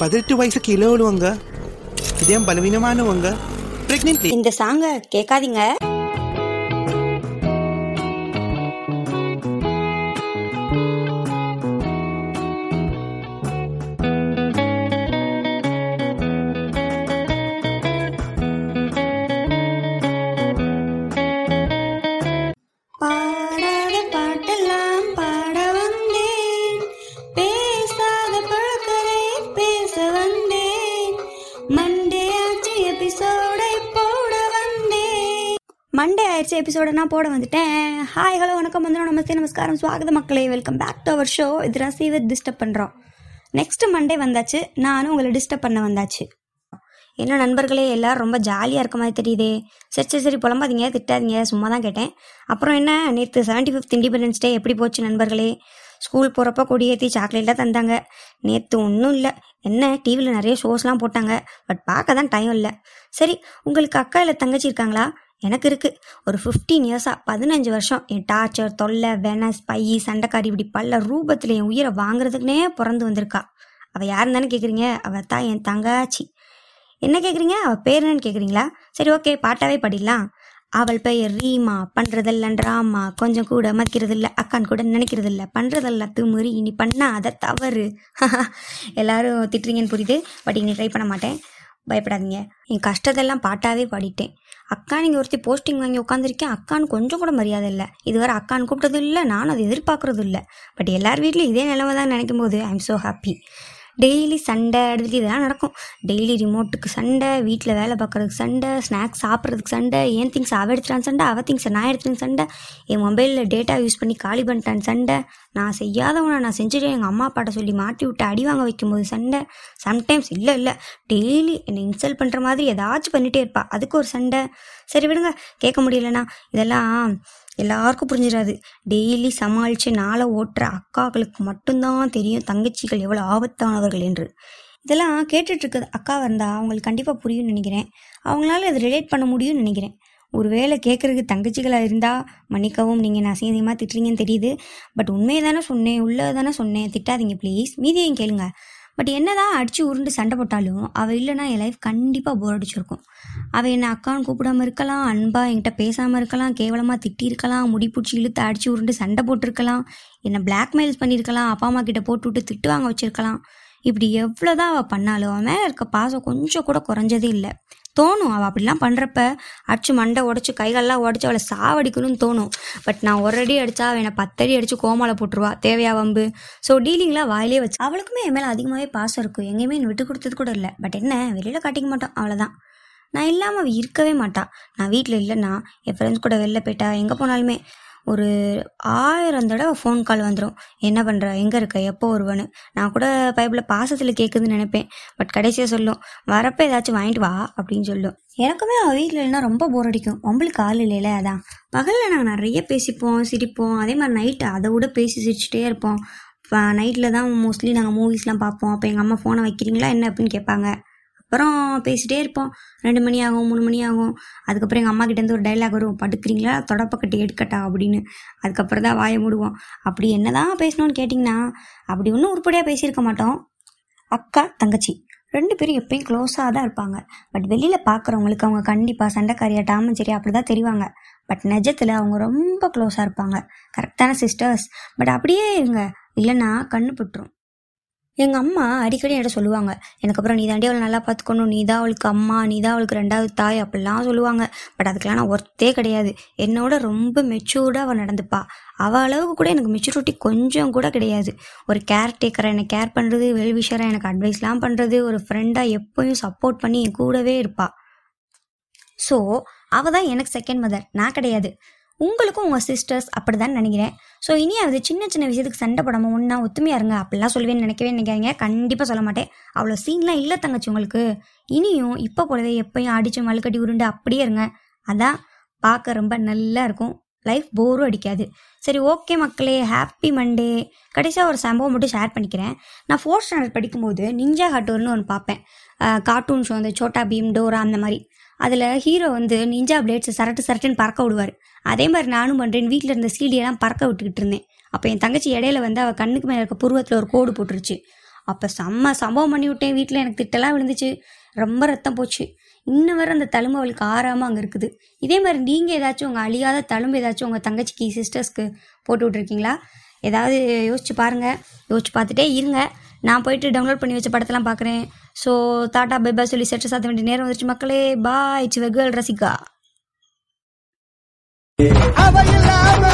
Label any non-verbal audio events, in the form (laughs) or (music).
பதினெட்டு வயசு கீழே உள்ளவங்க இதயம் பலவீனமானவங்க. இந்த சாங்க கேட்காதீங்க. ஆயிடுச்சு எபிசோட நான் போட வந்துட்டேன். ஹாய் ஹலோ வணக்கம் வந்துடும் நமஸ்தே நமஸ்காரம். ஸ்வாகத மக்களே welcome back to our show இது ரசி டிஸ்டர்ப் பண்ணுறோம் நெக்ஸ்ட் மண்டே வந்தாச்சு. நானும் உங்களை டிஸ்டர்ப் பண்ண வந்தாச்சு. என்ன நண்பர்களே எல்லோரும் ரொம்ப ஜாலியாக இருக்க மாதிரி தெரியுதே. சரி சரி சரி புலம்பாதீங்க திட்டாதீங்க. சும்மா தான் கேட்டேன். அப்புறம் என்ன? நேற்று செவன்டி ஃபிஃப்த் இண்டிபெண்டன்ஸ் டே எப்படி போச்சு நண்பர்களே? ஸ்கூல் போகிறப்ப கொடியேற்றி சாக்லேட்லாம் தந்தாங்க. நேற்று ஒன்றும் இல்லை. என்ன டிவியில் நிறைய ஷோஸ்லாம் போட்டாங்க. பட் பார்க்க தான் டைம் இல்லை. சரி உங்களுக்கு அக்கா இல்லை தங்கச்சி இருக்காங்களா? எனக்கு இருக்குது ஒரு ஃபிஃப்டீன் இயர்ஸாக பதினஞ்சு வருஷம் என் டார்ச்சர் தொல்லை வெனஸ் பையி சண்டைக்காரி இப்படி பல ரூபத்தில் என் உயிரை வாங்குறதுக்குனே பிறந்து வந்திருக்கா. அவள் யாருன்னு தானே கேட்குறீங்க அவள் தான் என் தங்காச்சி. என்ன கேட்குறீங்க அவள் பேர் என்னன்னு கேட்குறீங்களா சரி ஓகே பாட்டாவே படிடலாம். அவள் பெயர் ரீமா. பண்ணுறதெல்லாம் ட்ராமா கொஞ்சம் கூட மதிக்கிறதில்ல அக்கான் கூட நினைக்கிறதில்ல. பண்ணுறதெல்லாம் திமுறி இனி பண்ணால் அதை தவறு. (laughs) எல்லாரும் திட்டுறீங்கன்னு புரியுது பட் இனி ட்ரை பண்ண மாட்டேன். பயப்படாதீங்க. என் கஷ்டத்தெல்லாம் பாட்டாவே பாடிட்டேன். அக்கா நீங்கள் ஒருத்தி போஸ்டிங் வாங்கி உட்காந்துருக்கேன் அக்கான்னு கொஞ்சம் கூட மரியாதை இல்லை. இதுவரை அக்கான்னு கூப்பிட்டது இல்லை நானும் அதை எதிர்பார்க்குறதும் இல்லை. பட் எல்லார் வீட்லையும் இதே நிலமை தான் நினைக்கும் போது I am so happy daily சண்டை அடுத்து இதெல்லாம் நடக்கும். டெய்லி ரிமோட்டுக்கு சண்டை வீட்டில் வேலை பார்க்குறதுக்கு சண்டை ஸ்நாக்ஸ் சாப்பிட்றதுக்கு சண்டை ஏன் திங்ஸ் அவ எடுத்துட்டான் சண்டை அவ திங்ஸ் நான் எடுத்துட்டேன் சண்டை என் மொபைலில் டேட்டா யூஸ் பண்ணி காலி பண்ணிட்டான் சண்டை நான் செய்யாதவனை நான் செஞ்சுட்டு எங்கள் அம்மா அப்பாட்ட சொல்லி மாட்டி விட்டு அடி வாங்க வைக்கும்போது சண்டை. சம்டைம்ஸ் இல்லை இல்லை. டெய்லி என்னை இன்சல்ட் பண்ணுற மாதிரி ஏதாச்சும் பண்ணிகிட்டே இருப்பா. அதுக்கு ஒரு சண்டை. சரி விடுங்க கேட்க முடியலண்ணா இதெல்லாம் எல்லாருக்கும் புரிஞ்சிடாது டெய்லி சமாளித்து நாளை ஓட்டுற அக்காக்களுக்கு மட்டும்தான் தெரியும் தங்கச்சிகள் எவ்வளோ அவர்கள் என்று. இதெல்லாம் கேட்டுட்டு அக்கா வந்தால் அவங்களுக்கு கண்டிப்பாக புரியும்னு நினைக்கிறேன். அவங்களால அதை ரிலேட் பண்ண முடியும்னு நினைக்கிறேன். ஒரு வேளை கேட்குறதுக்கு தங்கச்சிகளாக இருந்தால் மன்னிக்கவும் நீங்கள் நான் அசிங்கமாக திட்டுறீங்கன்னு தெரியுது. பட் உண்மையை தானே சொன்னேன் உள்ளே தானே சொன்னேன். திட்டாதீங்க ப்ளீஸ் மீதியும் கேளுங்க. பட் என்னதான் அடித்து உருண்டு சண்டை போட்டாலும் அவள் இல்லைன்னா என் லைஃப் கண்டிப்பாக போர் அடிச்சிருக்கும். அவள் என்னை அக்கான்னு கூப்பிடாம இருக்கலாம் அன்பாக என்கிட்ட பேசாமல் இருக்கலாம் கேவலமாக திட்டியிருக்கலாம் முடி பிடிச்சி இழுத்து அடித்து உருண்டு சண்டை போட்டிருக்கலாம் என்னை பிளாக்மெயில்ஸ் பண்ணியிருக்கலாம் அப்பா அம்மா கிட்ட போட்டு விட்டு திட்டு வாங்க வச்சிருக்கலாம். இப்படி எவ்வளோதான் அவள் பண்ணாலும் அவன் மேலே இருக்க பாசம் கொஞ்சம் கூட குறைஞ்சதே இல்லை. தோணும் அவள் அப்படிலாம் பண்ணுறப்ப அடிச்சு மண்டை உடச்சி கைகள்லாம் உடச்சி அவளை சாவடிக்கணும்னு தோணும். பட் நான் ஒரு அடி அடித்தா அவள் என்னை பத்தடி அடித்து கோமால போட்டுருவா. தேவையா வம்பு? ஸோ டீலிங்லாம் வாயிலே வச்சு அவளுக்குமே என் மேலே அதிகமாகவே பாசம் இருக்கும் எங்கேயுமே விட்டு கொடுத்தது கூட இல்லை. பட் என்ன வெளியில் காட்டிக்க மாட்டோம். அவ்வளோதான் நான் இல்லாமல் அவள் இருக்கவே மாட்டா. நான் வீட்டில் இல்லைன்னா என் ஃப்ரெண்ட்ஸ் கூட வெளில போயிட்டா எங்கே போனாலுமே ஒரு ஆயிரம் தடவை ஃபோன் கால் வந்துடும் என்ன பண்ணுற எங்கே இருக்க? எப்போ வருவேன்னு? நான் கூட பைப்பில் பாசத்தில் கேட்குதுன்னு நினைப்பேன். பட் கடைசியாக சொல்லும் வரப்போ ஏதாச்சும் வாங்கிட்டு வா அப்படின்னு சொல்லும். எனக்குமே அவள் வீட்டில் இல்லைன்னா ரொம்ப போர் அடிக்கும். உங்களுக்கு ஆள் இல்லைல்ல அதான். பகலில் நாங்கள் நிறைய பேசிப்போம் சிரிப்போம். அதே மாதிரி நைட்டு அதை விட பேசி சிரிச்சுட்டே இருப்போம். நைட்டில் தான் மோஸ்ட்லி நாங்கள் மூவிஸ்லாம் பார்ப்போம். அப்போ எங்கள் அம்மா ஃபோனை வைக்கிறீங்களா? என்ன? அப்படின்னு கேட்பாங்க. அப்புறம் பேசிகிட்டே இருப்போம். ரெண்டு மணி ஆகும் மூணு மணி ஆகும். அதுக்கப்புறம் எங்கள் அம்மாக்கிட்டேருந்து ஒரு டைலாக் வரும். படுக்கிறீங்களா? தொடப்பக்கட்டி எடுக்கட்டா அப்படின்னு. அதுக்கப்புறம் தான் வாயை மூடுவோம். அப்படி என்ன தான் பேசணும்னு கேட்டிங்கன்னா அப்படி ஒன்றும் உருப்படியாக பேசியிருக்க மாட்டோம். அக்கா தங்கச்சி ரெண்டு பேரும் எப்பயும் க்ளோஸாக தான் இருப்பாங்க. பட் வெளியில் பார்க்குறவங்களுக்கு அவங்க கண்டிப்பாக சண்டைக்காரியா டாமன் சரி அப்படி தான் தெரிவாங்க. பட் நிஜத்தில் அவங்க ரொம்ப க்ளோஸாக இருப்பாங்க. கரெக்டான சிஸ்டர்ஸ் பட் அப்படியே இருங்க. இல்லைன்னா கண்ணு பட்டுரும். எங்கள் அம்மா அடிக்கடி என்கிட்ட சொல்லுவாங்க. எனக்கு அப்புறம் நீ தாண்டி அவளை நல்லா பார்த்துக்கணும். நீ தான் அவளுக்கு அம்மா நீ தான் அவளுக்கு ரெண்டாவது தாய் அப்படிலாம் சொல்லுவாங்க. பட் அதுக்கெல்லாம் நான் ஒர்த்தே கிடையாது. என்னோட ரொம்ப மெச்சூர்டாக அவள் நடந்துப்பா. அவள் அளவுக்கு கூட எனக்கு மெச்சூரிட்டி கொஞ்சம் கூட கிடையாது. ஒரு கேர் டேக்கரை என்னை கேர் பண்ணுறது வெல்விஷராக எனக்கு அட்வைஸ்லாம் பண்ணுறது ஒரு ஃப்ரெண்டாக எப்போயும் சப்போர்ட் பண்ணி என் கூடவே இருப்பாள் ஸோ அவள் தான் எனக்கு செகண்ட் மதர் நான் கிடையாது. உங்களுக்கும் உங்கள் சிஸ்டர்ஸ் அப்படி தான் நினைக்கிறேன். ஸோ இனியாவது சின்ன சின்ன விஷயத்துக்கு சண்டை போடாமல் ஒன்றா ஒத்துமையாக இருங்க. அப்படிலாம் சொல்லுவேன்னு நினைக்கவே நினைக்காதீங்க. கண்டிப்பாக சொல்ல மாட்டேன். அவ்வளோ சீன்லாம் இல்லை தங்கச்சி உங்களுக்கு. இனியும் இப்போ போலவே எப்பயும் அடித்து மழுக்கட்டி உருண்டு அப்படியே இருங்க. அதான் பார்க்க ரொம்ப நல்லா இருக்கும். லைஃப் போரும் அடிக்காது. சரி ஓகே மக்களே. ஹாப்பி மண்டே கடைசியாக ஒரு சம்பவம் மட்டும் ஷேர் பண்ணிக்கிறேன். நான் ஃபோர்த் ஸ்டாண்டர்ட் படிக்கும்போது நிஞ்சா ஹட்டோர்னு ஒன்று பார்ப்பேன். கார்ட்டூன் ஷோ அந்த சோட்டா பீம் டோரா அந்த மாதிரி. அதில் ஹீரோ வந்து நிஞ்சா பிளேட்ஸ் சரட்டு சரட்டுன்னு பறக்க விடுவார். அதே மாதிரி நானும் பண்ணுறேன் வீட்டில் இருந்த சீடியெல்லாம் பறக்க விட்டுக்கிட்டு இருந்தேன். அப்போ என் தங்கச்சி இடையில வந்து அவள் கண்ணுக்கு மேலே இருக்க புருவத்தில் ஒரு கோடு போட்டுருச்சு. அப்போ செம்ம சம்பவம் பண்ணி விட்டேன். வீட்டில் எனக்கு திட்டெல்லாம் விழுந்துச்சு. ரொம்ப ரத்தம் போச்சு. இன்ன வரை அந்த தழும்பு அவளுக்கு ஆறாமல் அங்கே இருக்குது. இதே மாதிரி நீங்கள் ஏதாச்சும் உங்கள் அழியாத தழும்பு ஏதாச்சும் உங்கள் தங்கச்சிக்கு சிஸ்டர்ஸ்க்கு போட்டு விட்ருக்கீங்களா ஏதாவது யோசிச்சு பாருங்கள் யோசிச்சு பார்த்துட்டே இருங்க. நான் போயிட்டு டவுன்லோட் பண்ணி வச்ச படத்தெல்லாம் பார்க்குறேன் ஸோ டாட்டா பைபா சொல்லி செட்டு சாத்த வேண்டிய நேரம் வந்துருச்சு. மக்களே பாய் இட்ஸ் வெகுவல் ரசிகா. அவ இல்லாம